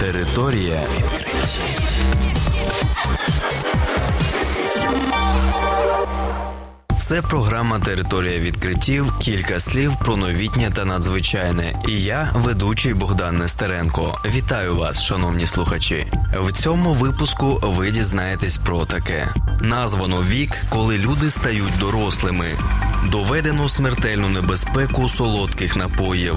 Територія Це програма Територія відкриттів. Кілька слів про новітнє та надзвичайне. І я, ведучий Богдан Нестеренко. Вітаю вас, шановні слухачі. В цьому випуску ви дізнаєтесь про таке: названо вік, коли люди стають дорослими. Доведено смертельну небезпеку солодких напоїв.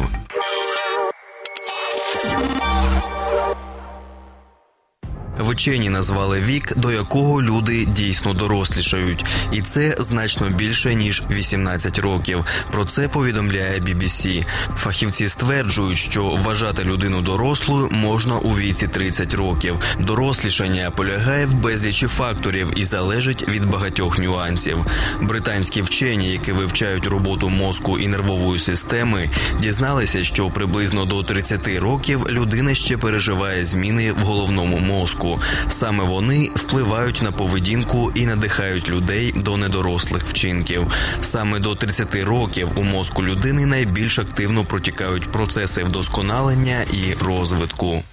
Вчені назвали вік, до якого люди дійсно дорослішають, і це значно більше ніж 18 років. Про це повідомляє BBC. Фахівці стверджують, що вважати людину дорослою можна у віці 30 років. Дорослішання полягає в безлічі факторів і залежить від багатьох нюансів. Британські вчені, які вивчають роботу мозку і нервової системи, дізналися, що приблизно до 30 років людина ще переживає зміни в головному мозку. Саме вони впливають на поведінку і надихають людей до недорослих вчинків. Саме до 30 років у мозку людини найбільш активно протікають процеси вдосконалення і розвитку.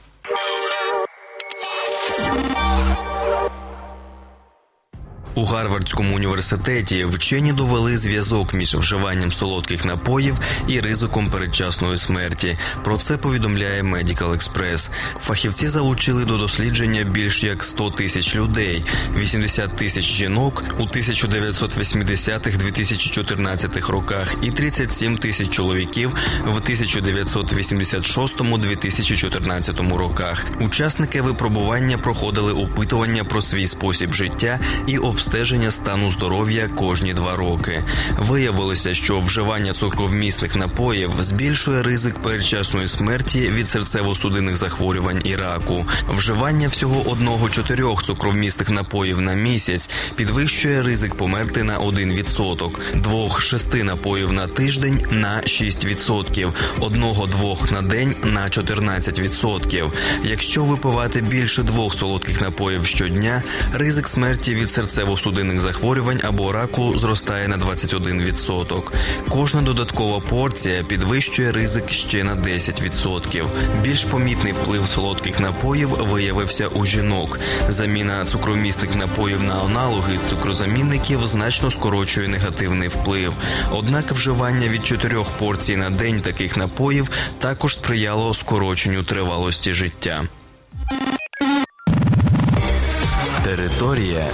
У Гарвардському університеті вчені довели зв'язок між вживанням солодких напоїв і ризиком передчасної смерті. Про це повідомляє Medical Express. Фахівці залучили до дослідження більш як 100 тисяч людей, 80 тисяч жінок у 1980-2014 роках і 37 тисяч чоловіків в 1986-2014 роках. Учасники випробування проходили опитування про свій спосіб життя і обстеження обстеження стану здоров'я кожні два роки. Виявилося, що вживання цукровмісних напоїв збільшує ризик передчасної смерті від серцево-судинних захворювань і раку. Вживання всього одного-чотирьох цукровмісних напоїв на місяць підвищує ризик померти на 1%, двох-шести напоїв на тиждень на 6%, одного-двох на день на 14%. Якщо випивати більше двох солодких напоїв щодня, ризик смерті від серцево судинних захворювань або раку зростає на 21%. Кожна додаткова порція підвищує ризик ще на 10%. Більш помітний вплив солодких напоїв виявився у жінок. Заміна цукромісних напоїв на аналоги з цукрозамінників значно скорочує негативний вплив. Однак вживання від 4 порцій на день таких напоїв також сприяло скороченню тривалості життя. Територія